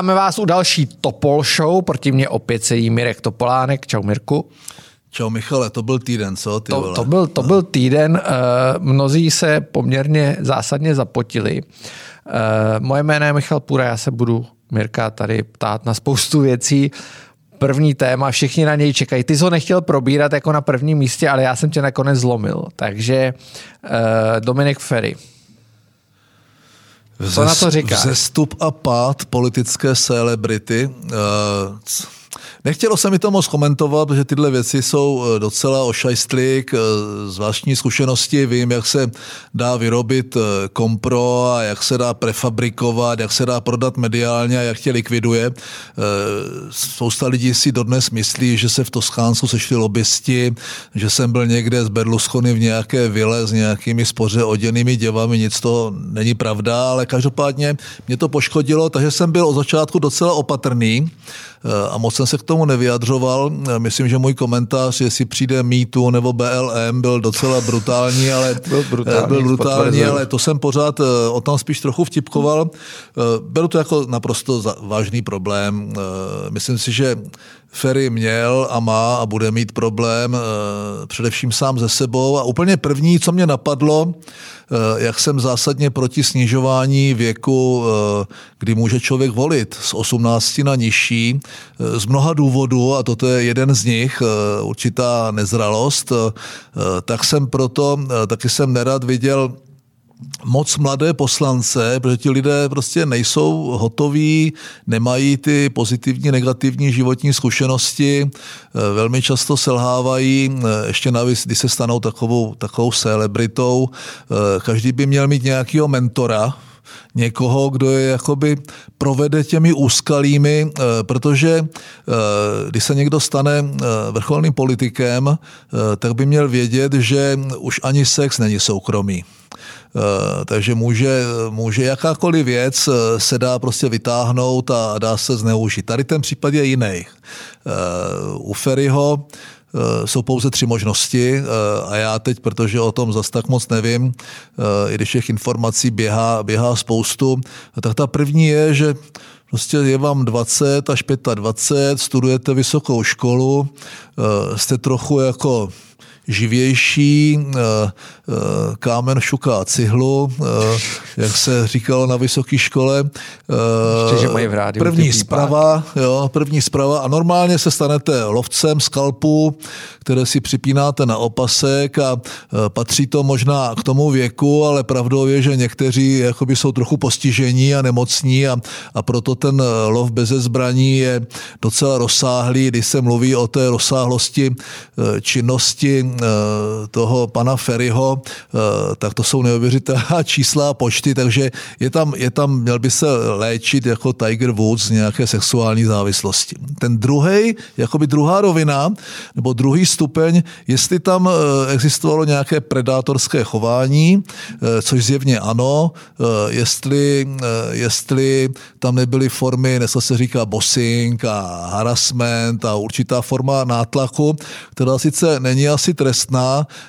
Vítáme vás u další Topol Show. Proti mě opět sedí Mirek Topolánek. Čau Mirku. Čau Michale, to byl týden, co? Ty to, to, byl, to byl týden. Uh, mnozí se poměrně zásadně zapotili. Uh, moje jméno je Michal Půra, já se budu Mirka tady ptát na spoustu věcí. První téma, všichni na něj čekají. Ty jsi ho nechtěl probírat jako na prvním místě, ale já jsem tě nakonec zlomil. Takže uh, Dominik Ferry. Co na to říkáš? Vzestup a pád politické celebrity. Uh, Nechtělo se mi to moc komentovat, protože tyhle věci jsou eh, docela ošajstlík. Eh, z vlastní zkušenosti vím, jak se dá vyrobit eh, kompro a jak se dá prefabrikovat, jak se dá prodat mediálně a jak tě likviduje. Spousta lidí si dodnes myslí, že se v Toskánsku sešli lobbysti, že jsem byl někde z Berlusconi v nějaké vile s nějakými spoře oděnými děvami, nic to není pravda, ale každopádně mě to poškodilo, takže jsem byl od začátku docela opatrný a moc jsem se k tomu nevyjadřoval. Myslím, že můj komentář, jestli přijde mýtu nebo BLM, byl docela brutální, ale, byl brutální, byl brutální ale to jsem pořád eh, o tom spíš trochu vtipkoval. Eh, beru to jako naprosto vážný problém. Eh, myslím si, že Ferry měl a má a bude mít problém především sám ze sebou. A úplně první, co mě napadlo, jak jsem zásadně proti snižování věku, kdy může člověk volit z 18 na nižší, z mnoha důvodů, a toto je jeden z nich, eh, určitá nezralost, eh, tak jsem proto, eh, taky jsem nerad viděl moc mladé poslance, protože ti lidé prostě nejsou hotoví, nemají ty pozitivní, negativní životní zkušenosti, velmi často selhávají, ještě navíc, když se stanou takovou, takovou celebritou. Každý by měl mít nějakého mentora, někoho, kdo je jakoby provede těmi úskalými, eh, protože eh, když se někdo stane eh, vrcholným politikem, tak by měl vědět, že už ani sex není soukromý. Takže může, může jakákoliv věc se dá prostě vytáhnout a dá se zneužít. Tady ten případ je jiný. U Ferryho Eh, jsou pouze tři možnosti eh, a já teď, protože o tom zas tak moc nevím, eh, i když těch informací běhá, běhá spoustu, tak ta první je, že Prostě je vám 20 až 25, studujete vysokou školu, jste trochu jako živější, eh, eh, kámen šuká cihlu, eh, jak se říkalo na vysoké škole. Ještě, že mají v rádiu první zprava, jo, první zprava a normálně se stanete lovcem skalpu, které si připínáte na opasek a patří to možná k tomu věku, ale pravdou je, že někteří jakoby jsou trochu postižení a nemocní a, a proto ten lov bez zbraní je docela rozsáhlý, když se mluví o té rozsáhlosti činnosti toho pana Ferryho, eh, tak to jsou neuvěřitelná čísla a počty, takže je tam, je tam, měl by se léčit jako Tiger Woods nějaké sexuální závislosti. Ten druhý, jakoby druhá rovina, nebo druhý stupeň, jestli tam eh, existovalo nějaké predátorské chování, což zjevně ano, jestli, jestli tam nebyly formy, dneska se říká bossing a harassment a určitá forma nátlaku, která sice není asi trestná,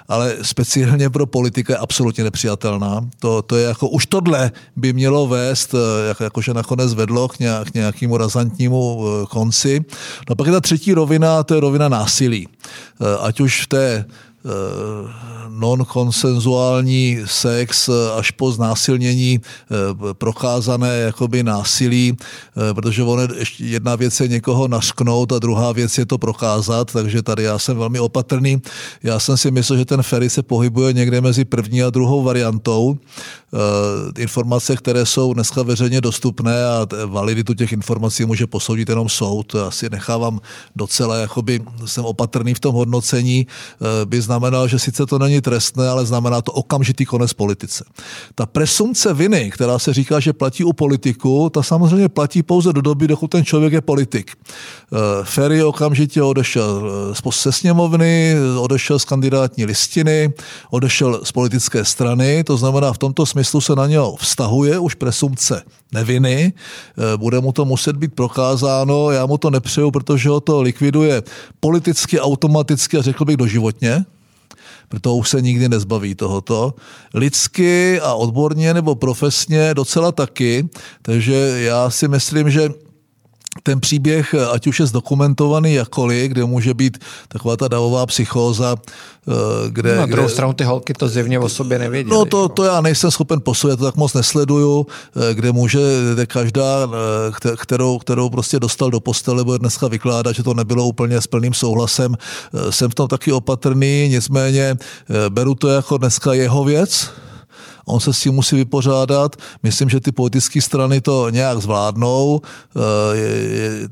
ale speciálně pro politika je absolutně nepřijatelná. To, to je jako, už tohle by mělo vést, eh, jak, jakože nakonec vedlo k, nějak, k nějakému razantnímu eh, konci. No pak je ta třetí rovina, to je rovina násilí. Eh, ať už v té non-konsenzuální sex až po znásilnění eh, prokázané jakoby násilí, eh, protože ono jedna věc je někoho nasknout a druhá věc je to prokázat, takže tady já jsem velmi opatrný. Já jsem si myslel, že ten Ferry se pohybuje někde mezi první a druhou variantou. Informace, které jsou dneska veřejně dostupné a validitu těch informací může posoudit jenom soud. Asi nechávám docela, jakoby jsem opatrný v tom hodnocení, by znamenal, že sice to není trestné, ale znamená to okamžitý konec politice. Ta presumce viny, která se říká, že platí u politiku, ta samozřejmě platí pouze do doby, dokud ten člověk je politik. Eh, Ferry okamžitě odešel ze sněmovny, odešel z kandidátní listiny, odešel z politické strany, to znamená v tomto smyslu se na něho vztahuje už presumce neviny, eh, bude mu to muset být prokázáno, já mu to nepřeju, protože ho to likviduje politicky, automaticky a řekl bych doživotně, proto už se nikdy nezbaví tohoto. Lidsky a odborně nebo profesně docela taky, takže já si myslím, že ten příběh, ať už je zdokumentovaný jakoliv, kde může být taková ta davová psychóza, eh, kde... Na druhou kde, stranu ty holky to zjevně o sobě nevěděly. No to, to já nejsem schopen posoudit, to tak moc nesleduju, eh, kde může kde každá, eh, kterou, kterou prostě dostal do postele, bude dneska vykládat, že to nebylo úplně s plným souhlasem. Jsem v tom taky opatrný, nicméně beru to jako dneska jeho věc, on se s tím musí vypořádat. Myslím, že ty politické strany to nějak zvládnou,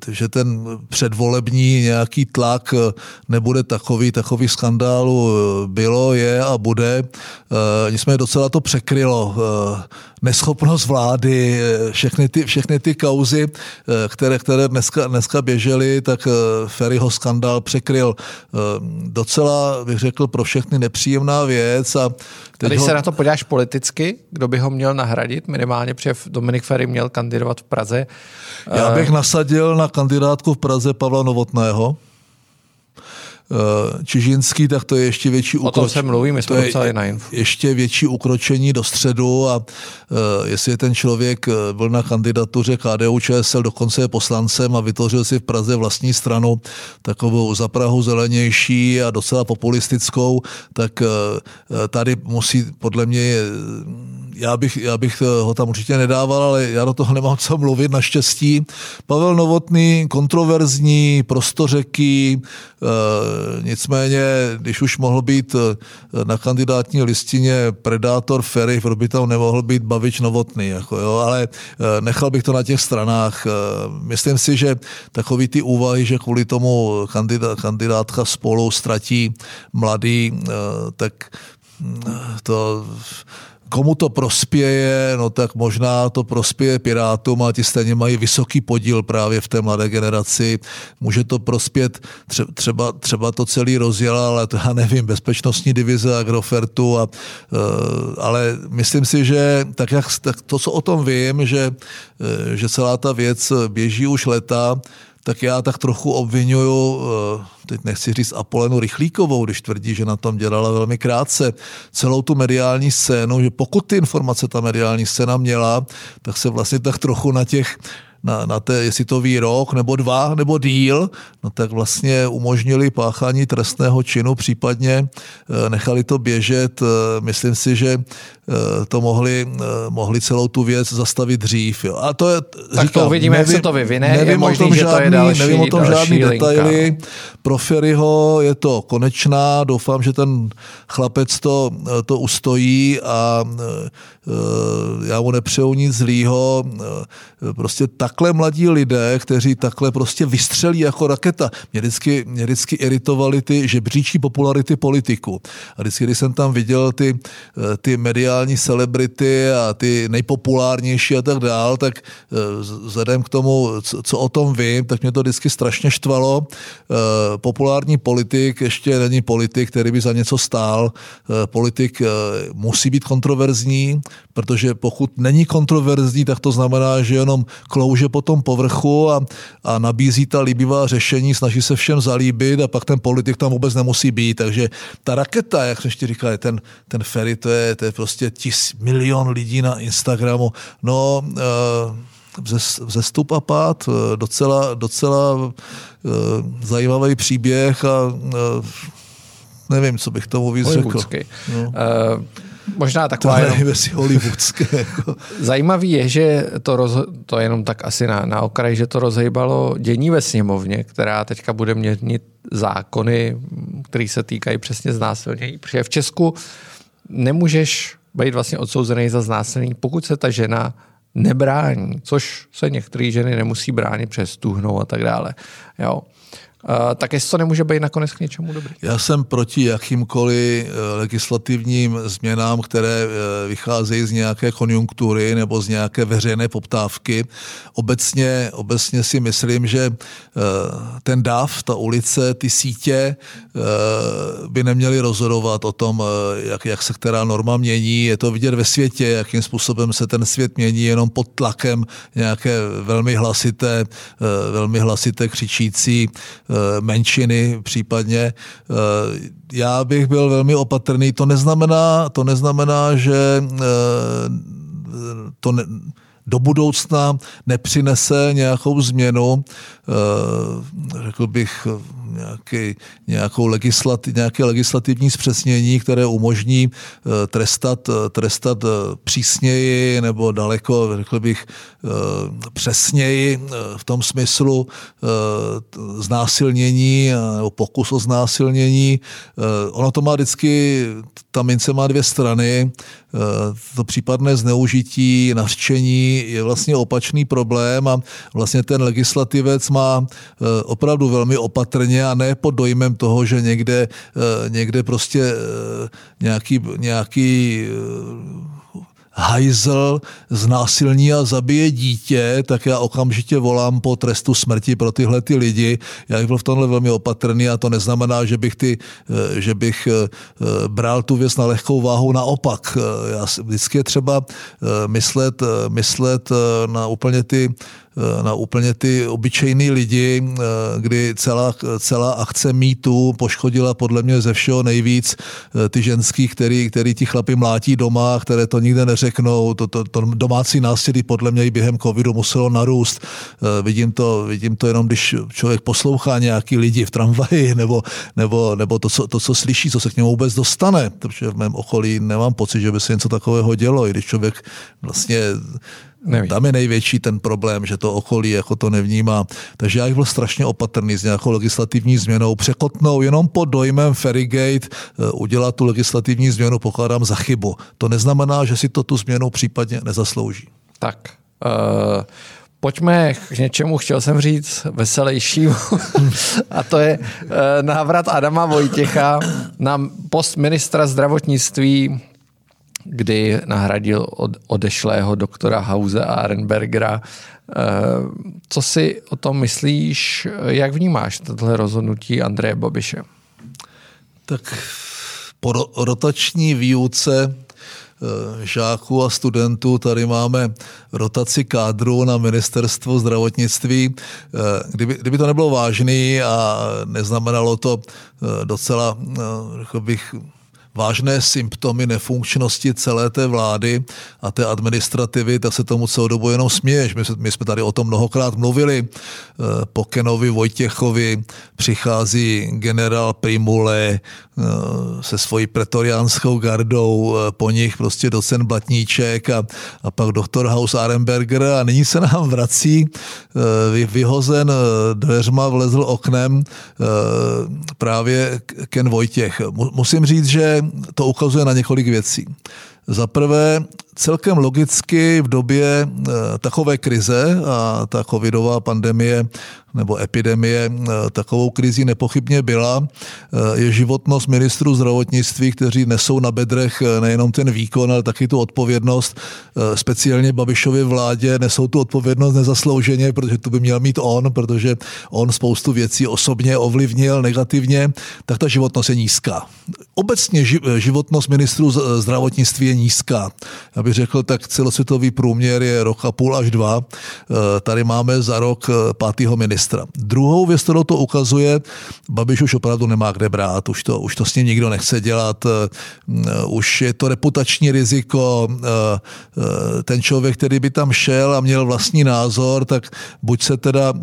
eh, že ten předvolební nějaký tlak eh, nebude takový, takový skandálu eh, bylo, je a bude. Nicméně docela to překrylo neschopnost vlády, všechny ty, všechny ty kauzy, které, které dneska, dneska běžely, tak Ferryho skandál překryl docela, bych řekl, pro všechny nepříjemná věc. A Když ho... se na to podíváš politicky, kdo by ho měl nahradit, minimálně, protože Dominik Ferry měl kandidovat v Praze. Já bych nasadil na kandidátku v Praze Pavla Novotného. Eh, Čižinský, tak to je ještě větší ukročení. O tom se mluví, my jsme to je na info. Ještě větší ukročení do středu a uh, jestli je ten člověk eh, byl na kandidatuře KDU ČSL, dokonce je poslancem a vytvořil si v Praze vlastní stranu, takovou za Prahu zelenější a docela populistickou, tak tady musí podle mě já bych, já bych ho tam určitě nedával, ale já do toho nemám co mluvit, naštěstí. Pavel Novotný, kontroverzní, prostořeký, e, nicméně, když už mohl být eh, na kandidátní listině Predátor Ferry, proč by tam nemohl být Bavič Novotný, jako jo, ale nechal bych to na těch stranách. Myslím si, že takový ty úvahy, že kvůli tomu kandidát, kandidátka spolu ztratí mladý, tak mm, to Komu to prospěje, no tak možná to prospěje Pirátům, a ti stejně mají vysoký podíl právě v té mladé generaci. Může to prospět třeba, třeba to celý rozjel, ale to já nevím, bezpečnostní divize Agrofertu, a, eh, ale myslím si, že tak, jak, tak to, co o tom vím, že, eh, že celá ta věc běží už leta, tak já tak trochu obvinuju, eh, teď nechci říct Apolenu Rychlíkovou, když tvrdí, že na tom dělala velmi krátce, celou tu mediální scénu, že pokud ty informace ta mediální scéna měla, tak se vlastně tak trochu na těch na, na té, jestli to ví rok nebo dva nebo díl, no tak vlastně umožnili páchání trestného činu, případně eh, nechali to běžet. Eh, myslím si, že to mohli, mohli celou tu věc zastavit dřív. Jo. A to je, tak říkám, to uvidíme, nevím, jak se to vyvine. Nevím je možný, o tom žádný, že to je další, nevím o tom žádný linka. detaily. Pro Ferryho je to konečná. Doufám, že ten chlapec to, to ustojí a já mu nepřeju nic zlýho. Prostě takhle mladí lidé, kteří takhle prostě vystřelí jako raketa, mě vždycky, mě vždycky iritovaly ty žebříčí popularity politiku. A vždycky, když jsem tam viděl ty, ty mediální celebrity a ty nejpopulárnější a tak dál, tak eh, vzhledem k tomu, co o tom vím, tak mě to vždycky strašně štvalo. Eh, populární politik ještě není politik, který by za něco stál. Eh, politik musí být kontroverzní, protože pokud není kontroverzní, tak to znamená, že jenom klouže po tom povrchu a, a nabízí ta líbivá řešení, snaží se všem zalíbit a pak ten politik tam vůbec nemusí být. Takže ta raketa, jak jsme ještě říkali, ten, ten Ferry, to je, to je prostě tis, milion lidí na Instagramu. No, uh, vzestup a pád, eh, docela, docela uh, zajímavý příběh a nevím, co bych tomu víc řekl. No. Uh, možná taková to jenom... si hollywoodské. Jako. Zajímavý je, že to, roz, to jenom tak asi na, na okraj, že to rozhejbalo dění ve sněmovně, která teďka bude měnit zákony, které se týkají přesně znásilnění. Protože v Česku nemůžeš být vlastně odsouzený za znásilnění, pokud se ta žena nebrání, což se některé ženy nemusí bránit přes tuhnou a tak dále. Jo. Tak jestli to nemůže být nakonec k něčemu dobrý. Já jsem proti jakýmkoliv eh, legislativním změnám, které eh, vycházejí z nějaké konjunktury nebo z nějaké veřejné poptávky. Obecně, obecně si myslím, že ten DAF, ta ulice, ty sítě by neměly rozhodovat o tom, jak, jak se která norma mění. Je to vidět ve světě, jakým způsobem se ten svět mění jenom pod tlakem nějaké velmi hlasité, velmi hlasité křičící Eh, menšiny případně. Eh, já bych byl velmi opatrný. To neznamená, to neznamená že eh, to ne, do budoucna nepřinese nějakou změnu, řekl bych, nějaký, nějakou legislati, nějaké legislativní zpřesnění, které umožní trestat, trestat přísněji nebo daleko, řekl bych, přesněji v tom smyslu znásilnění nebo pokus o znásilnění. Ono to má vždycky, ta mince má dvě strany. To případné zneužití, nařčení je vlastně opačný problém a vlastně ten legislativec má opravdu velmi opatrně a ne pod dojmem toho, že někde, někde prostě nějaký, nějaký hajzl znásilní a zabije dítě, tak já okamžitě volám po trestu smrti pro tyhle ty lidi. Já byl v tomhle velmi opatrný a to neznamená, že bych, ty, eh, že bych eh, bral tu věc na lehkou váhu. Naopak, eh, já vždycky je třeba myslet, myslet na úplně ty Eh, na úplně ty obyčejný lidi, eh, kdy celá, celá akce mýtu poškodila podle mě ze všeho nejvíc eh, ty ženský, který, který ti chlapi mlátí doma, které to nikde neřeknou. To, to, to domácí násilí podle mě i během covidu muselo narůst. Vidím to, vidím to jenom, když člověk poslouchá nějaký lidi v tramvaji nebo, nebo, nebo to, co, to, co slyší, co se k němu vůbec dostane. Protože v mém okolí nemám pocit, že by se něco takového dělo, i když člověk vlastně Neví. Tam je největší ten problém, že to okolí jako to nevnímá. Takže já bych byl strašně opatrný s nějakou legislativní změnou. Překotnou jenom pod dojmem Ferrygate eh, udělat tu legislativní změnu pokládám za chybu. To neznamená, že si to tu změnu případně nezaslouží. Tak, uh... Pojďme k něčemu, chtěl jsem říct, veselějšímu. a to je eh, návrat Adama Vojtěcha na post ministra zdravotnictví kdy nahradil od, odešlého doktora Hause a Arenbergera. Eh, co si o tom myslíš? Jak vnímáš tohle rozhodnutí Andreje Babiše? Tak po rotační výuce eh, žáků a studentů. Tady máme rotaci kádru na ministerstvo zdravotnictví. Eh, kdyby, kdyby to nebylo vážný a neznamenalo to docela, bych, vážné symptomy nefunkčnosti celé té vlády a té administrativy, tak se tomu celou dobu jenom směješ. My, my jsme tady o tom mnohokrát mluvili. Eh, po Kenovi Vojtěchovi přichází generál Primule, Eh, se svojí pretoriánskou gardou, eh, po nich prostě docen Blatníček a, a pak doktor Haus Arenberger a nyní se nám vrací vyhozen dveřma, vlezl oknem právě Ken Vojtěch. Musím říct, že to ukazuje na několik věcí. Za prvé, celkem logicky v době takové krize a ta covidová pandemie nebo epidemie eh, takovou krizí nepochybně byla, eh, je životnost ministrů zdravotnictví, kteří nesou na bedrech eh, nejenom ten výkon, ale taky tu odpovědnost, speciálně Babišově vládě, nesou tu odpovědnost nezaslouženě, protože tu by měl mít on, protože on spoustu věcí osobně ovlivnil negativně, tak ta životnost je nízká. Obecně životnost ministrů zdravotnictví je nízká. Já bych řekl, tak celosvětový průměr je rok a půl až dva. Tady máme za rok pátého ministra. Druhou věc, kterou to ukazuje, Babiš už opravdu nemá kde brát, už to, už to s ním nikdo nechce dělat, eh, už je to reputační riziko, eh, eh, ten člověk, který by tam šel a měl vlastní názor, tak buď se teda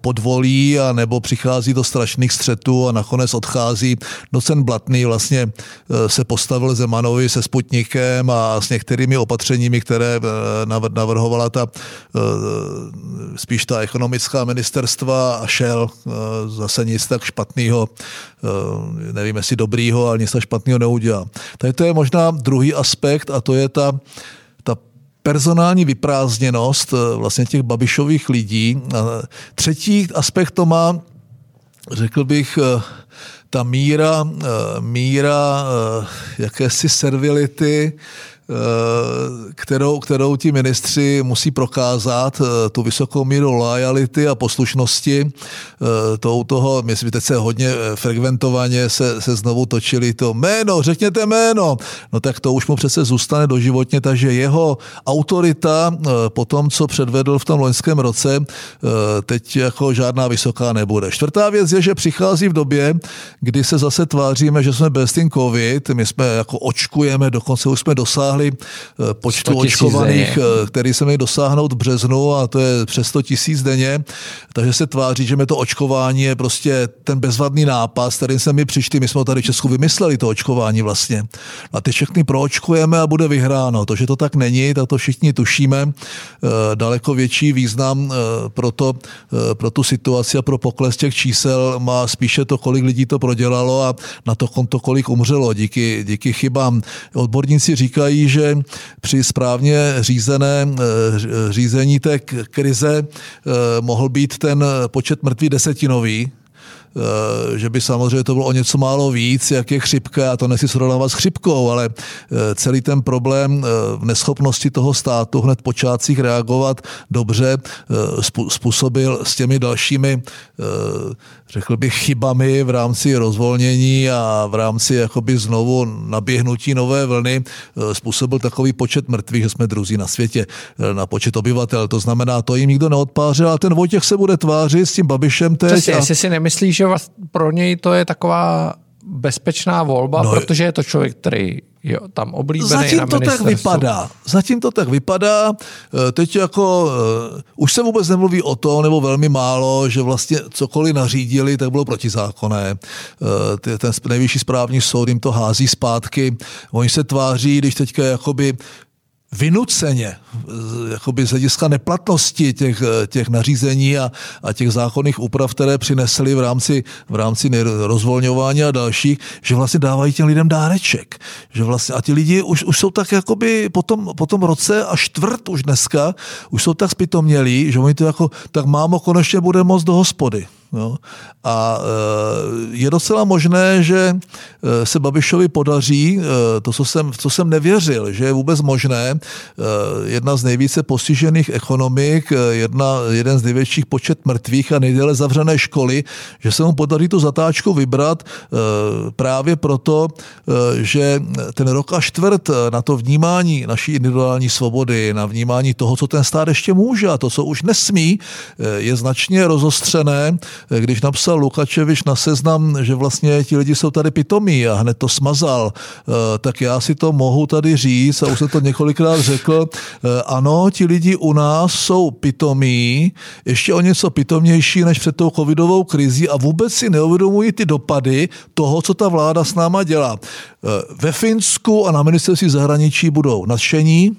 podvolí, a nebo přichází do strašných střetů a nakonec odchází. Docen Blatný vlastně se postavil Zemanovi se Sputnikem a s některými opatřeními, které navrhovala ta spíš ta ekonomická ministerstva a šel. Eh, zase nic tak špatného, eh, nevím jestli dobrýho, ale nic tak špatného neudělal. Tady to je možná druhý aspekt a to je ta, personální vyprázdněnost eh, vlastně těch babišových lidí. Třetí aspekt to má, řekl bych, ta míra, míra jakési servility, Eh, kterou, kterou ti ministři musí prokázat, eh, tu vysokou míru lojality a poslušnosti. Eh, tou toho, my jsme teď se hodně frekventovaně se, se znovu točili to jméno, řekněte jméno. No tak to už mu přece zůstane doživotně, takže jeho autorita po tom, co předvedl v tom loňském roce, teď jako žádná vysoká nebude. Čtvrtá věc je, že přichází v době, kdy se zase tváříme, že jsme bez ten covid, my jsme jako očkujeme, dokonce už jsme dosáhli dosáhli počtu očkovaných, který se měli dosáhnout v březnu a to je přes 100 tisíc denně, takže se tváří, že to očkování je prostě ten bezvadný nápad, kterým jsme my přišli, my jsme tady v Česku vymysleli to očkování vlastně. A ty všechny proočkujeme a bude vyhráno. To, že to tak není, tak to všichni tušíme. Daleko větší význam pro, to, pro tu situaci a pro pokles těch čísel má spíše to, kolik lidí to prodělalo a na to konto, kolik umřelo díky, díky chybám. Odborníci říkají, že při správně řízené eh, řízení té krize eh, mohl být ten počet mrtvých desetinový, že by samozřejmě to bylo o něco málo víc, jak je chřipka, a to nechci srovnávat s chřipkou, ale eh, celý ten problém eh, v neschopnosti toho státu hned počátcích reagovat dobře způsobil s těmi dalšími, řekl bych, chybami v rámci rozvolnění a v rámci jakoby znovu naběhnutí nové vlny způsobil takový počet mrtvých, že jsme druzí na světě na počet obyvatel. To znamená, to jim nikdo neodpářil, a ten Vojtěch se bude tvářit s tím Babišem teď. Přesně, a... jestli si nemyslíš, že pro něj to je taková bezpečná volba, no, protože je to člověk, který je tam oblíbený Zatím na to tak vypadá. Zatím to tak vypadá. Eh, teď jako uh, už se vůbec nemluví o to, nebo velmi málo, že vlastně cokoliv nařídili, tak bylo protizákonné. Uh, ten nejvyšší správní soud jim to hází zpátky. Oni se tváří, když teďka jakoby vynuceně, jakoby z hlediska neplatnosti těch, těch nařízení a, a těch zákonných úprav, které přinesly v rámci, v rámci rozvolňování a dalších, že vlastně dávají těm lidem dáreček. Že vlastně, a ti lidi už, už jsou tak jakoby po tom, po tom roce a čtvrt už dneska, už jsou tak zpitomělí, že oni to jako, tak mámo konečně bude moc do hospody. Jo. A e, je docela možné, že e, se Babišovi podaří e, to, co jsem, co jsem nevěřil, že je vůbec možné, jedna z nejvíce postižených ekonomik, jedna, jeden z největších počet mrtvých a nejdéle zavřené školy, že se mu podaří tu zatáčku vybrat právě proto, že ten rok a čtvrt na to vnímání naší individuální svobody, na vnímání toho, co ten stát ještě může a to, co už nesmí, je značně rozostřené když napsal Lukačevič na seznam, že vlastně ti lidi jsou tady pitomí a hned to smazal, eh, tak já si to mohu tady říct a už jsem to několikrát řekl. Eh, ano, ti lidi u nás jsou pitomí, ještě o něco pitomnější než před tou covidovou krizí a vůbec si neuvědomují ty dopady toho, co ta vláda s náma dělá. Eh, ve Finsku a na ministerství zahraničí budou nadšení,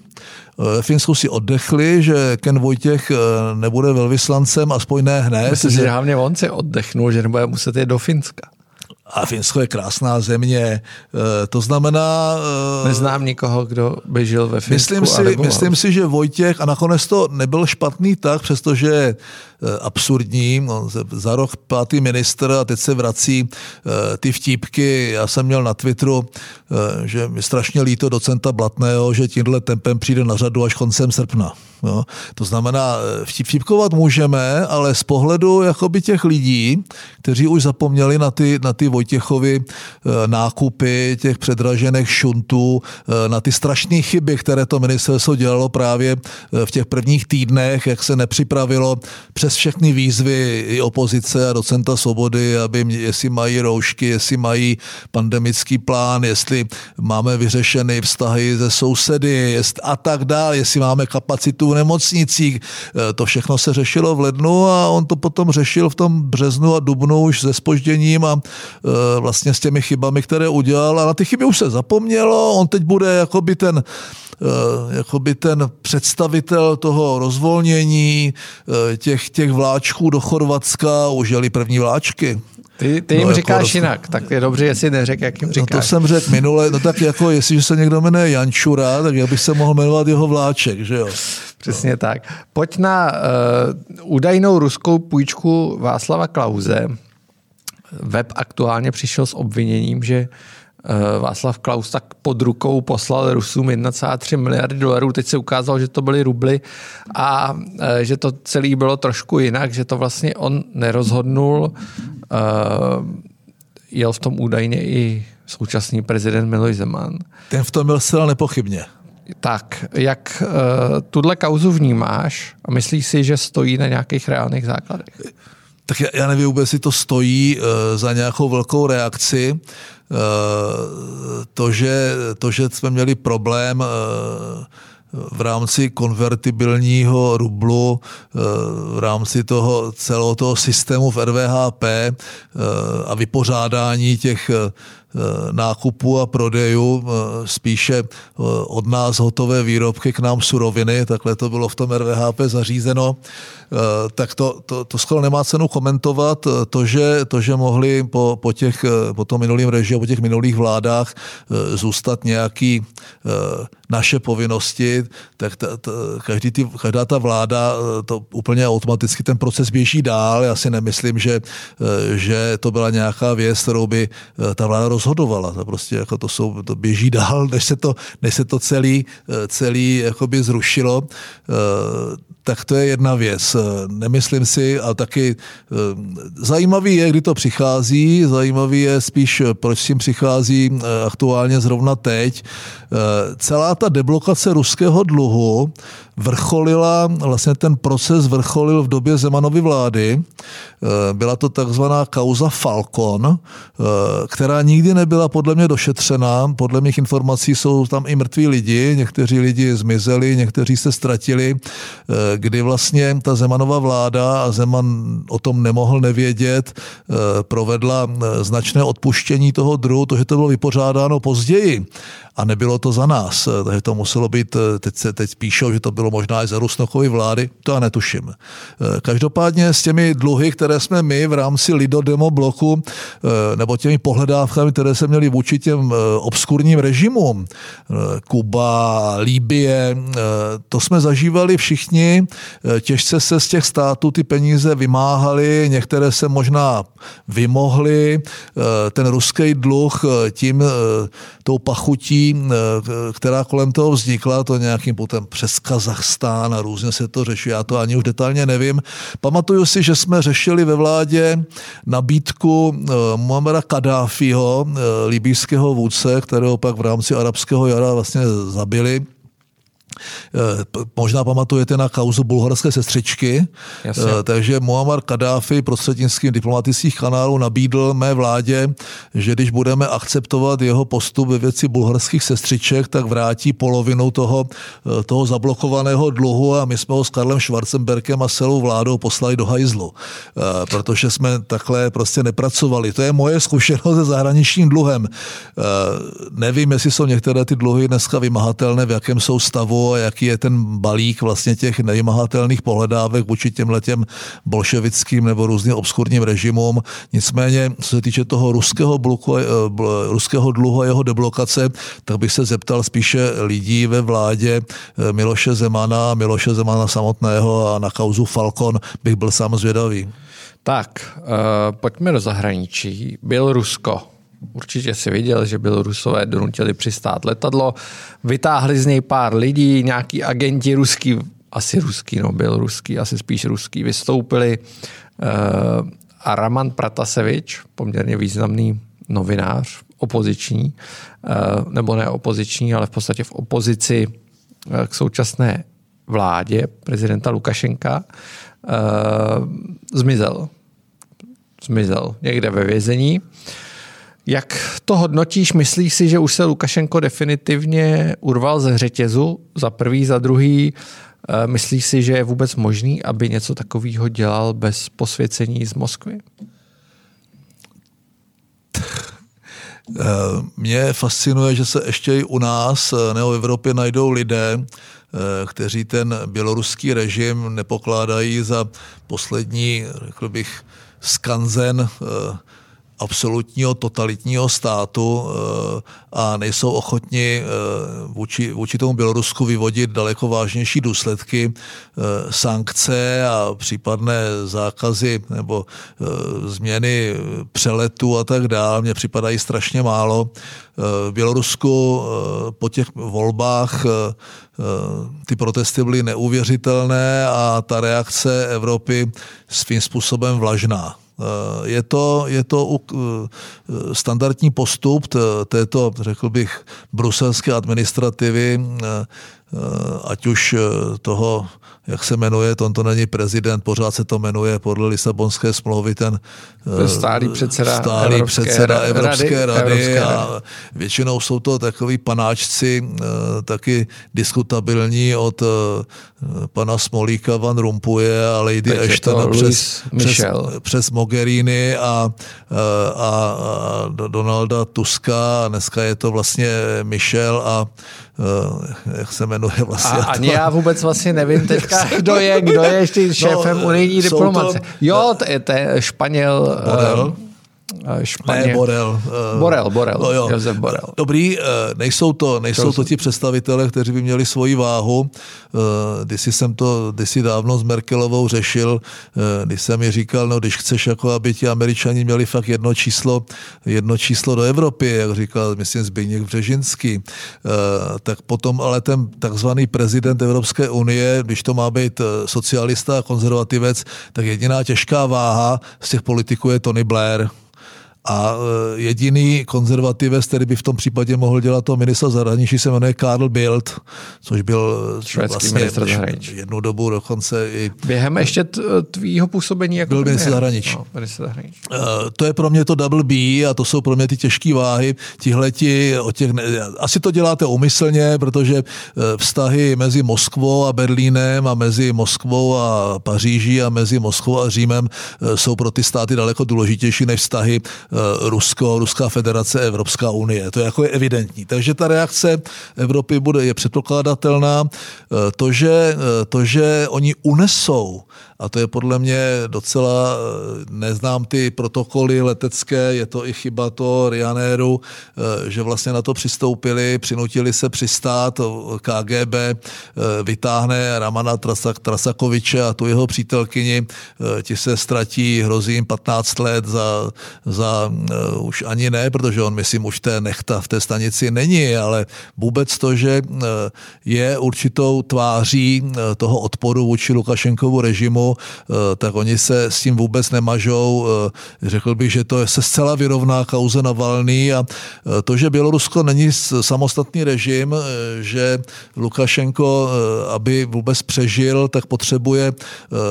ve Finsku si oddechli, že Ken Vojtěch eh, nebude velvyslancem, aspoň ne hned. Myslím, že hlavně on si oddechnul, že nebude muset jít do Finska. A Finsko je krásná země. Eh, to znamená... Eh, Neznám nikoho, kdo by žil ve Finsku. Myslím si, myslím si, že Vojtěch, a nakonec to nebyl špatný tak, přestože Eh, absurdní. On za rok pátý ministr a teď se vrací eh, ty vtípky. Já jsem měl na Twitteru, eh, že mi strašně líto docenta Blatného, že tímhle tempem přijde na řadu až koncem srpna. Jo. To znamená, vtipkovat můžeme, ale z pohledu jakoby těch lidí, kteří už zapomněli na ty, na ty Vojtěchovy nákupy těch předražených šuntů, na ty strašné chyby, které to ministerstvo dělalo právě v těch prvních týdnech, jak se nepřipravilo přes přes všechny výzvy i opozice a docenta svobody, aby jestli mají roušky, jestli mají pandemický plán, jestli máme vyřešeny vztahy ze sousedy jestli, a tak dále, jestli máme kapacitu v nemocnicích. E, to všechno se řešilo v lednu a on to potom řešil v tom březnu a dubnu už se spožděním a e, vlastně s těmi chybami, které udělal a na ty chyby už se zapomnělo. On teď bude jakoby ten Eh, jakoby ten představitel toho rozvolnění těch, těch vláčků do Chorvatska už jeli první vláčky. Ty, ty jim no, říkáš jako jinak, tak je dobře, jestli neřek, jak jim říkáš. No to jsem řekl minule, no tak jako jestliže se někdo jmenuje Jančura, tak já bych se mohl jmenovat jeho vláček, že jo? Přesně no. tak. Pojď na uh, údajnou ruskou půjčku Václava Klauze. Web aktuálně přišel s obviněním, že uh, Václav Klaus tak pod rukou poslal Rusům 1,3 miliardy dolarů. Teď se ukázalo, že to byly rubly a eh, že to celé bylo trošku jinak, že to vlastně on nerozhodnul. Eh, jel v tom údajně i současný prezident Miloš Zeman. Ten v tom byl zcela nepochybně. Tak, jak uh, tuhle kauzu vnímáš a myslíš si, že stojí na nějakých reálných základech? tak já, já nevím vůbec, jestli to stojí za nějakou velkou reakci. To, že, to, že jsme měli problém v rámci konvertibilního rublu, eh, v rámci toho celého toho systému v RVHP eh, a vypořádání těch eh, nákupu a prodejů, spíše od nás hotové výrobky k nám suroviny, takhle to bylo v tom RVHP zařízeno, tak to, to, to skoro nemá cenu komentovat. To, že, to, že mohli po, po, těch, po tom minulým režimu, po těch minulých vládách zůstat nějaký naše povinnosti, tak ta, ta, každý ty, každá ta vláda eh, to úplně automaticky ten proces běží dál. Já si nemyslím, že, eh, že to byla nějaká věc, kterou by eh, ta vláda rozhodovala. To prostě jako to, jsou, to běží dál, než se to, než se to celý, celý jakoby zrušilo tak to je jedna věc. Nemyslím si, a taky zajímavý je, kdy to přichází, zajímavý je spíš, proč s tím přichází aktuálně zrovna teď. Celá ta deblokace ruského dluhu vrcholila, vlastně ten proces vrcholil v době Zemanovy vlády. Eh, byla to takzvaná kauza Falcon, eh, která nikdy nebyla podle mě došetřena. Podle mých informací jsou tam i mrtví lidi, někteří lidi zmizeli, někteří se ztratili, eh, kdy vlastně ta Zemanova vláda a Zeman o tom nemohl nevědět, provedla značné odpuštění toho druhu, to, že to bylo vypořádáno později a nebylo to za nás. Takže to muselo být, teď se teď píšou, že to bylo možná i za Rusnokovy vlády, to já netuším. Každopádně s těmi dluhy, které jsme my v rámci Lidodemo bloku, nebo těmi pohledávkami, které se měli vůči těm obskurním režimům, Kuba, Líbie, to jsme zažívali všichni, těžce se z těch států ty peníze vymáhaly, některé se možná vymohly, ten ruský dluh tím tou pachutí, která kolem toho vznikla, to nějakým potom přes Kazachstán a různě se to řeší, já to ani už detailně nevím. Pamatuju si, že jsme řešili ve vládě nabídku Muamera Kadáfiho, libýského vůdce, kterého pak v rámci arabského jara vlastně zabili Eh, možná pamatujete na kauzu bulharské sestřičky, Jasně. Eh, takže Muammar Kadáfi prostřednictvím diplomatických kanálů nabídl mé vládě, že když budeme akceptovat jeho postup ve věci bulharských sestřiček, tak vrátí polovinu toho, eh, toho zablokovaného dluhu a my jsme ho s Karlem Schwarzenbergem a celou vládou poslali do hajzlu, protože jsme takhle prostě nepracovali. To je moje zkušenost se zahraničním dluhem. Nevím, jestli jsou některé ty dluhy dneska vymahatelné, v jakém jsou stavu, jaký je ten balík vlastně těch nevymahatelných pohledávek vůči těm letěm bolševickým nebo různým obskurním režimům. Nicméně, co se týče toho ruského, bloku, eh, ruského dluhu a jeho deblokace, tak bych se zeptal spíše lidí ve vládě eh, Miloše Zemana, Miloše Zemana samotného a na kauzu Falcon bych byl sám zvědavý. Tak, uh, pojďme do zahraničí. Byl Rusko. Určitě si viděl, že Bělorusové donutili přistát letadlo, vytáhli z něj pár lidí, nějaký agenti ruský, asi ruský, no byl ruský, asi spíš ruský, vystoupili uh, a Raman Pratasevič, poměrně významný novinář, opoziční, uh, nebo ne opoziční, ale v podstatě v opozici uh, k současné vládě prezidenta Lukašenka, zmizel. Zmizel někde ve vězení. Jak to hodnotíš? Myslíš si, že už se Lukašenko definitivně urval ze řetězu za prvý, za druhý? Eh, myslíš si, že je vůbec možný, aby něco takového dělal bez posvěcení z Moskvy? Eh, mě fascinuje, že se ještě i u nás eh, nebo v Evropě najdou lidé, kteří ten běloruský režim nepokládají za poslední, řekl bych, skanzen absolutního totalitního státu eh, a nejsou ochotni eh, vůči, vůči tomu Bělorusku vyvodit daleko vážnější důsledky, eh, sankce a případné zákazy nebo změny přeletu a tak dále. Mně připadají strašně málo. V Bělorusku po těch volbách ty protesty byly neuvěřitelné a ta reakce Evropy svým způsobem vlažná. Eh, je to, je to eh, standardní postup této, řekl bych, bruselské administrativy, eh, ať už toho jak se jmenuje, to, to není prezident, pořád se to jmenuje podle Lisabonské smlouvy ten stálý předseda stálý Evropské, předseda Evropské rady, rady Evropské a rady. většinou jsou to takový panáčci taky diskutabilní od pana Smolíka Van Rumpuje a Lady Ashton přes, přes, přes Mogherini a, a, a, a Donalda Tuska a dneska je to vlastně Michel a jak se jmenuje vlastně. A ani já vůbec vlastně nevím teďka, kdo je, kdo je ještě šéfem no, unijní diplomace. To, jo, to je, to je Španěl. Borel. Španě. Ne, Borel. Borel, Borel, no jo. Josef Borel. Dobrý, nejsou to, nejsou to ti představitelé, kteří by měli svoji váhu. Když jsem to kdysi dávno s Merkelovou řešil, když jsem mi říkal, no když chceš, jako aby ti američani měli fakt jedno číslo, jedno číslo do Evropy, jak říkal, myslím, Zbigněk Břežinský, tak potom ale ten takzvaný prezident Evropské unie, když to má být socialista a konzervativec, tak jediná těžká váha z těch politiků je Tony Blair. A jediný konzervativec, který by v tom případě mohl dělat to ministra zahraničí, se jmenuje Karl Bild, což byl Švédský vlastně ministr zahraničí. jednu dobu dokonce i... Během ještě tvýho působení jako byl ministr zahraničí. No, ministr zahraničí. To je pro mě to double B a to jsou pro mě ty těžké váhy. Tihleti o těch... Ne... Asi to děláte umyslně, protože vztahy mezi Moskvou a Berlínem a mezi Moskvou a Paříží a mezi Moskvou a Římem jsou pro ty státy daleko důležitější než vztahy Rusko, Ruská federace, Evropská unie. To je jako je evidentní. Takže ta reakce Evropy bude, je předpokládatelná. To, že, to, že oni unesou a to je podle mě docela, neznám ty protokoly letecké, je to i chyba to Ryanairu, že vlastně na to přistoupili, přinutili se přistát, KGB vytáhne Ramana Trasak, Trasakoviče a tu jeho přítelkyni, ti se ztratí, hrozí jim 15 let za, za už ani ne, protože on, myslím, už té nechta v té stanici není, ale vůbec to, že je určitou tváří toho odporu vůči Lukašenkovu režimu, tak oni se s tím vůbec nemažou. Řekl bych, že to se zcela vyrovná kauze Navalný a to, že Bělorusko není samostatný režim, že Lukašenko, aby vůbec přežil, tak potřebuje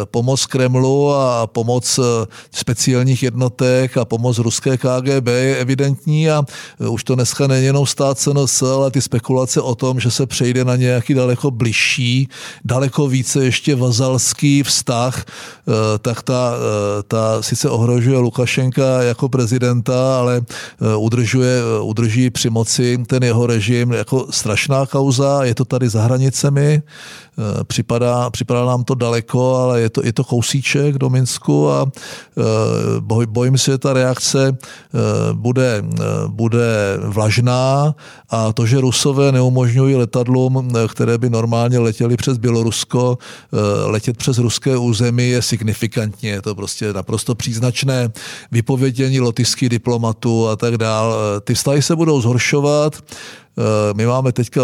pomoc Kremlu a pomoc speciálních jednotek a pomoc ruské KGB je evidentní a už to dneska není jenom stát CNS, ale ty spekulace o tom, že se přejde na nějaký daleko bližší, daleko více ještě vazalský vztah, tak ta, ta sice ohrožuje Lukašenka jako prezidenta, ale udržuje, udrží při moci ten jeho režim jako strašná kauza, je to tady za hranicemi, připadá, připadá nám to daleko, ale je to, je to kousíček do Minsku a boj, bojím se, že ta reakce bude, bude vlažná a to, že Rusové neumožňují letadlům, které by normálně letěly přes Bělorusko, letět přes ruské území je signifikantně, je to prostě naprosto příznačné vypovědění lotyšských diplomatů a tak dál. Ty vztahy se budou zhoršovat, my máme teďka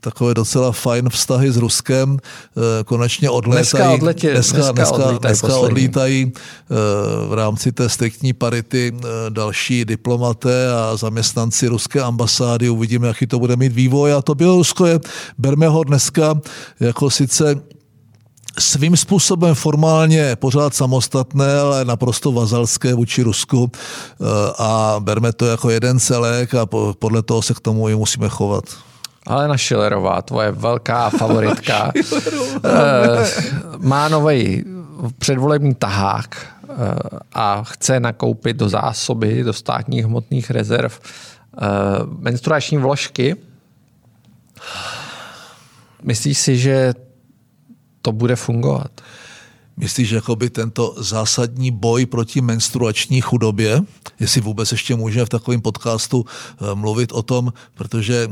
takové docela fajn vztahy s Ruskem, konečně odlétají. Dneska, odletě, dneska, dneska, dneska, odlítají, dneska odlítají v rámci té striktní parity další diplomaté a zaměstnanci ruské ambasády. Uvidíme, jaký to bude mít vývoj. A to Bělorusko je, berme ho dneska jako sice svým způsobem formálně pořád samostatné, ale naprosto vazalské vůči Rusku a berme to jako jeden celek a podle toho se k tomu i musíme chovat. Alena Schillerová, tvoje velká favoritka, má nový předvolební tahák a chce nakoupit do zásoby, do státních hmotných rezerv menstruační vložky. Myslíš si, že to bude fungovat? Myslíš, že jakoby tento zásadní boj proti menstruační chudobě, jestli vůbec ještě můžeme v takovém podcastu mluvit o tom, protože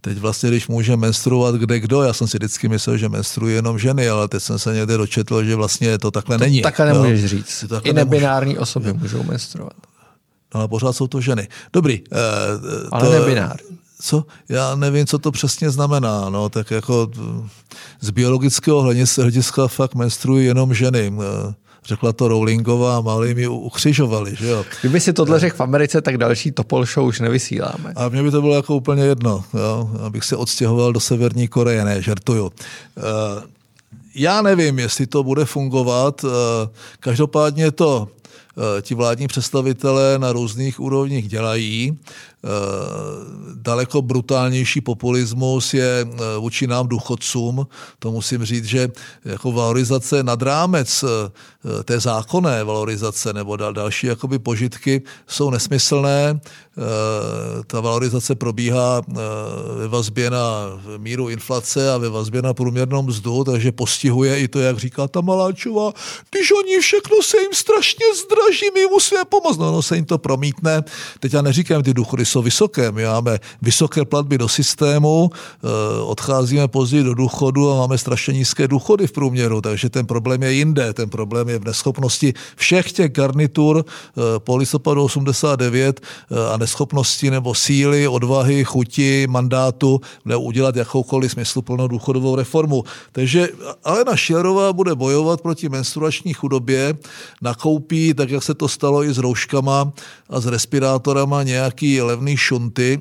teď vlastně, když může menstruovat kde kdo, já jsem si vždycky myslel, že menstruují jenom ženy, ale teď jsem se někde dočetl, že vlastně to takhle to není. Takhle nemůžeš jo? říct. I nebinární nemůže. osoby můžou menstruovat. No ale pořád jsou to ženy. Dobrý. Uh, ale to, nebinární co? Já nevím, co to přesně znamená. No, tak jako z biologického hlediska fakt menstruují jenom ženy. řekla to Rowlingová a malý mi ukřižovali. Že jo? Kdyby si tohle řekl v Americe, tak další Topol Show už nevysíláme. A mně by to bylo jako úplně jedno, jo? abych se odstěhoval do Severní Koreje, ne, žertuju. Eh, já nevím, jestli to bude fungovat. Eh, každopádně to eh, ti vládní představitelé na různých úrovních dělají. Daleko brutálnější populismus je vůči nám důchodcům. To musím říct, že jako valorizace nad rámec té zákonné valorizace nebo další jakoby požitky jsou nesmyslné. Eh, ta valorizace probíhá eh, ve vazbě na míru inflace a ve vazbě na průměrnou mzdu, takže postihuje i to, jak říká ta Maláčová, když oni všechno se jim strašně zdraží, my musíme pomoct. No, no se jim to promítne. Teď já neříkám, ty důchody jsou vysoké, my máme vysoké platby do systému, eh, odcházíme později do důchodu a máme strašně nízké důchody v průměru, takže ten problém je jinde. Ten problém je v neschopnosti všech těch garnitur po listopadu 89 a neschopnosti nebo síly, odvahy, chuti, mandátu udělat jakoukoliv smysluplnou důchodovou reformu. Takže Alena Šilerová bude bojovat proti menstruační chudobě, nakoupí, tak jak se to stalo i s rouškama a s respirátorama, nějaký levný šunty,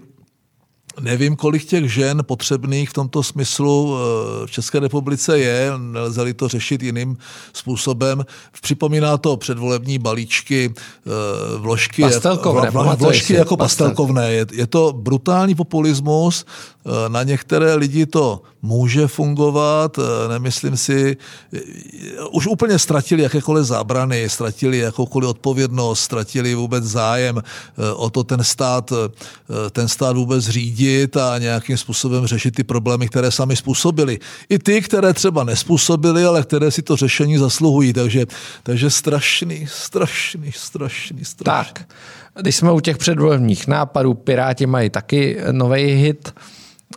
Nevím, kolik těch žen potřebných v tomto smyslu eh, v České republice je, nelze-li to řešit jiným způsobem. Připomíná to předvolební balíčky, eh, vložky, pastelkovné, jako, vložky jako pastelkovné. Je, je to brutální populismus, Eh, na některé lidi to může fungovat, eh, nemyslím si, eh, už úplně ztratili jakékoliv zábrany, ztratili jakoukoliv odpovědnost, ztratili vůbec zájem o to ten stát, ten stát vůbec řídit a nějakým způsobem řešit ty problémy, které sami způsobili. I ty, které třeba nespůsobili, ale které si to řešení zasluhují. Takže, takže strašný, strašný, strašný, strašný. Tak, když jsme u těch předvolebních nápadů, Piráti mají taky nový hit.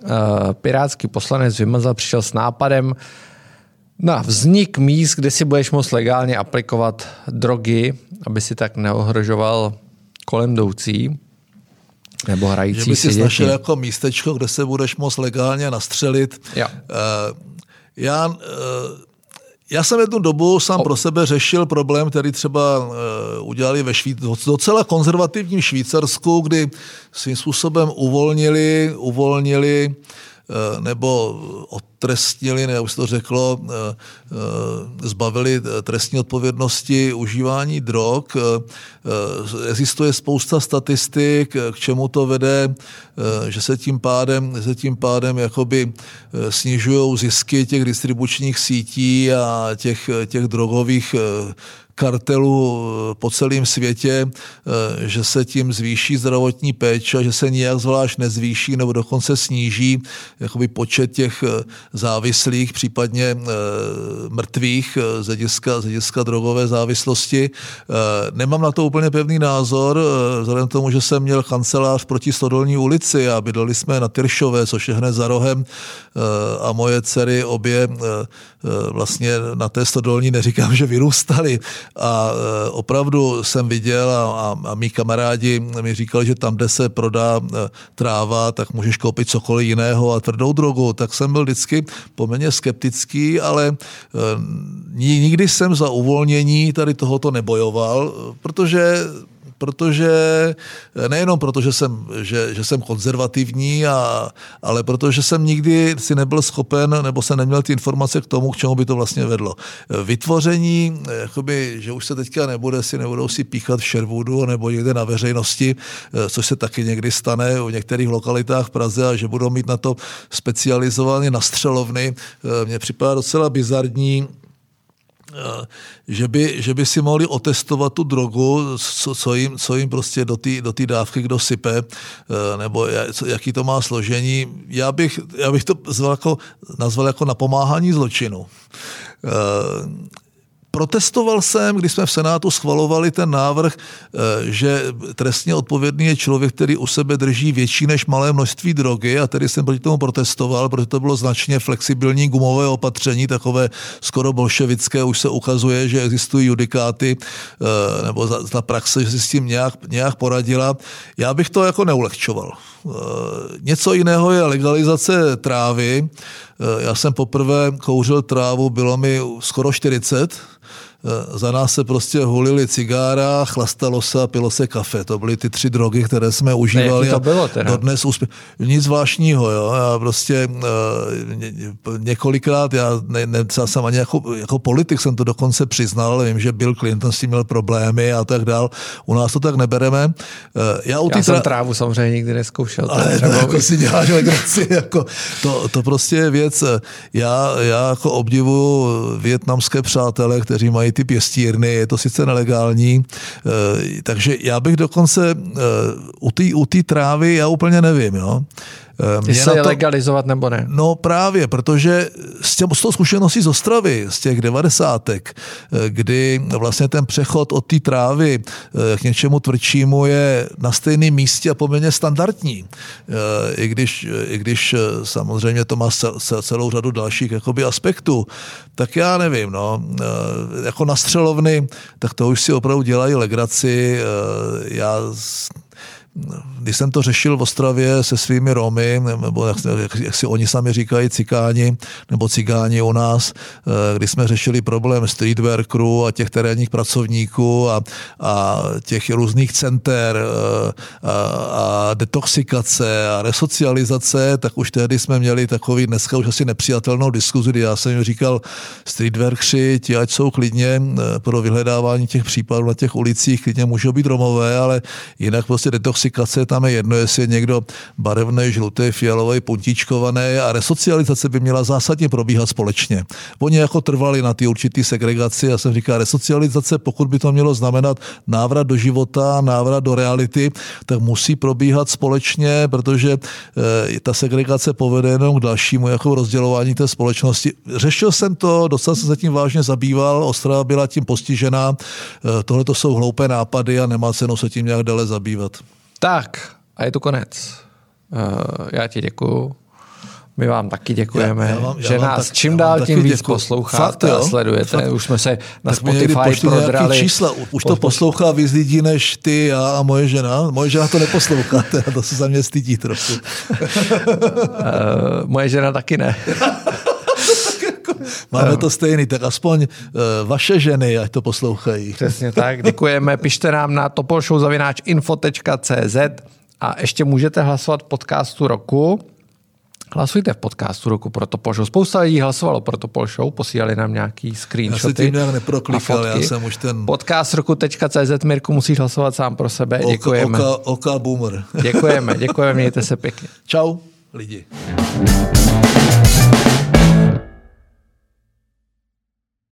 Eh, pirátský poslanec Vymazal přišel s nápadem na vznik míst, kde si budeš moct legálně aplikovat drogy, aby si tak neohrožoval kolem jdoucí nebo hrající Že by si našel jako místečko, kde se budeš moct legálně nastřelit. Jo. Uh, já uh, já jsem jednu dobu sám pro sebe řešil problém, který třeba uh, udělali ve Švýc, docela konzervativním Švýcarsku, kdy svým způsobem uvolnili, uvolnili nebo odtrestnili, ne, jak to řeklo, uh, zbavili trestní odpovědnosti užívání drog. Existuje spousta statistik, k čemu to vede, že se tím pádem, se tím pádem jakoby snižují zisky těch distribučních sítí a těch, těch drogových kartelu eh, po celém světě, eh, že se tím zvýší zdravotní péče, že se nijak zvlášť nezvýší nebo dokonce sníží jakoby počet těch eh, závislých, případně mrtvých z hlediska, z hlediska drogové závislosti. Nemám na to úplně pevný názor, vzhledem k tomu, že jsem měl kancelář proti Stodolní ulici a bydleli jsme na Tyršové, což je hned za rohem a moje dcery obě vlastně na té Stodolní neříkám, že vyrůstaly, a e, opravdu jsem viděl a, a, mý kamarádi mi říkali, že tam, kde se prodá e, tráva, tak můžeš koupit cokoliv jiného a tvrdou drogu. Tak jsem byl vždycky poměrně skeptický, ale e, nikdy jsem za uvolnění tady tohoto nebojoval, protože protože nejenom proto, že jsem, že, že jsem konzervativní, a, ale protože jsem nikdy si nebyl schopen nebo jsem neměl ty informace k tomu, k čemu by to vlastně vedlo. Vytvoření, jakoby, že už se teďka nebude si, nebudou si píchat v Sherwoodu nebo někde na veřejnosti, což se taky někdy stane v některých lokalitách v Praze a že budou mít na to specializované nastřelovny, mně připadá docela bizarní, že by, že by si mohli otestovat tu drogu, co, co, jim, co jim prostě do té do dávky kdo sype, eh, nebo jaký to má složení. Já bych, já bych to nazval jako, nazval jako napomáhání zločinu eh, Protestoval jsem, když jsme v Senátu schvalovali ten návrh, eh, že trestně odpovědný je člověk, který u sebe drží větší než malé množství drogy a tedy jsem proti tomu protestoval, protože to bylo značně flexibilní gumové opatření, takové skoro bolševické, už se ukazuje, že existují judikáty eh, nebo ta praxe, že si s tím nějak, nějak poradila. Já bych to jako neulehčoval. Eh, něco jiného je legalizace trávy. Já jsem poprvé kouřil trávu, bylo mi skoro 40, Eh, za nás se prostě hulili cigára, chlastalo se a pilo se kafe. To byly ty tři drogy, které jsme užívali. Ne, to bylo teda? Dodnes úspěch. Nic zvláštního, jo. Já prostě uh, několikrát, já ne, ne, jsem ani jako, jako politik jsem to dokonce přiznal, ale vím, že Bill Clinton s tím měl problémy a tak dál. U nás to tak nebereme. Uh, já, u já jsem tra... trávu samozřejmě nikdy neskoušel. Ale to jako si děláš legraci, jako to, to prostě je věc. Já, já jako obdivu větnamské přátelé, kteří mají ty pěstírny, je to sice nelegální, eh, takže já bych dokonce eh, u té u trávy, já úplně nevím, jo. Eh, Jestli je to, legalizovat nebo ne? No právě, protože s, těm, s tou zkušeností z Ostravy, z těch devadesátek, eh, kdy vlastně ten přechod od té trávy eh, k něčemu tvrdšímu je na stejném místě a poměrně standardní. I když, i když samozřejmě to má celou řadu dalších jakoby aspektů, tak já nevím, no, jako na střelovny, tak to už si opravdu dělají legraci. Já když jsem to řešil v Ostravě se svými Romy, nebo jak, jak, jak si oni sami říkají, cikáni, nebo cigáni u nás, eh, když jsme řešili problém streetworkerů a těch terénních pracovníků a, a těch různých center eh, a, a detoxikace a resocializace, tak už tehdy jsme měli takový dneska už asi nepřijatelnou diskuzi, kdy já jsem jim říkal, streetworkři, ti ať jsou klidně eh, pro vyhledávání těch případů na těch ulicích, klidně můžou být Romové, ale jinak prostě detoxikace intoxikace, tam je jedno, jestli je někdo barevný, žlutý, fialový, puntičkovaný a resocializace by měla zásadně probíhat společně. Oni jako trvali na ty určitý segregaci, já jsem říkal, resocializace, pokud by to mělo znamenat návrat do života, návrat do reality, tak musí probíhat společně, protože e, ta segregace povede jenom k dalšímu jako rozdělování té společnosti. Řešil jsem to, docela se tím vážně zabýval, Ostrava byla tím postižená, e, tohle to jsou hloupé nápady a nemá cenu se tím nějak dále zabývat. Tak, a je to konec. Uh, já ti děkuju. My vám taky děkujeme, já, já vám, já že nás tak, čím dál tím víc děkuju. posloucháte Fakt, a sledujete. Fakt. Už jsme se na tak Spotify prodrali. čísla. Už to poslouchá víc lidí než ty já a moje žena. Moje žena to neposlouchá, to se za mě stydí trochu. uh, moje žena taky ne. Máme to stejný, tak aspoň uh, vaše ženy, ať to poslouchají. Přesně tak, děkujeme. Pište nám na topolshowzavináč.info.cz a ještě můžete hlasovat v podcastu roku. Hlasujte v podcastu roku pro Topol Show. Spousta lidí hlasovalo pro Topol Show, posílali nám nějaký screenshoty. Já se tím nějak neproklikal, já jsem už ten... Podcast roku.cz, Mirku, musíš hlasovat sám pro sebe. Oka, děkujeme. Oka, oka boomer. Děkujeme, děkujeme, mějte se pěkně. Čau, lidi.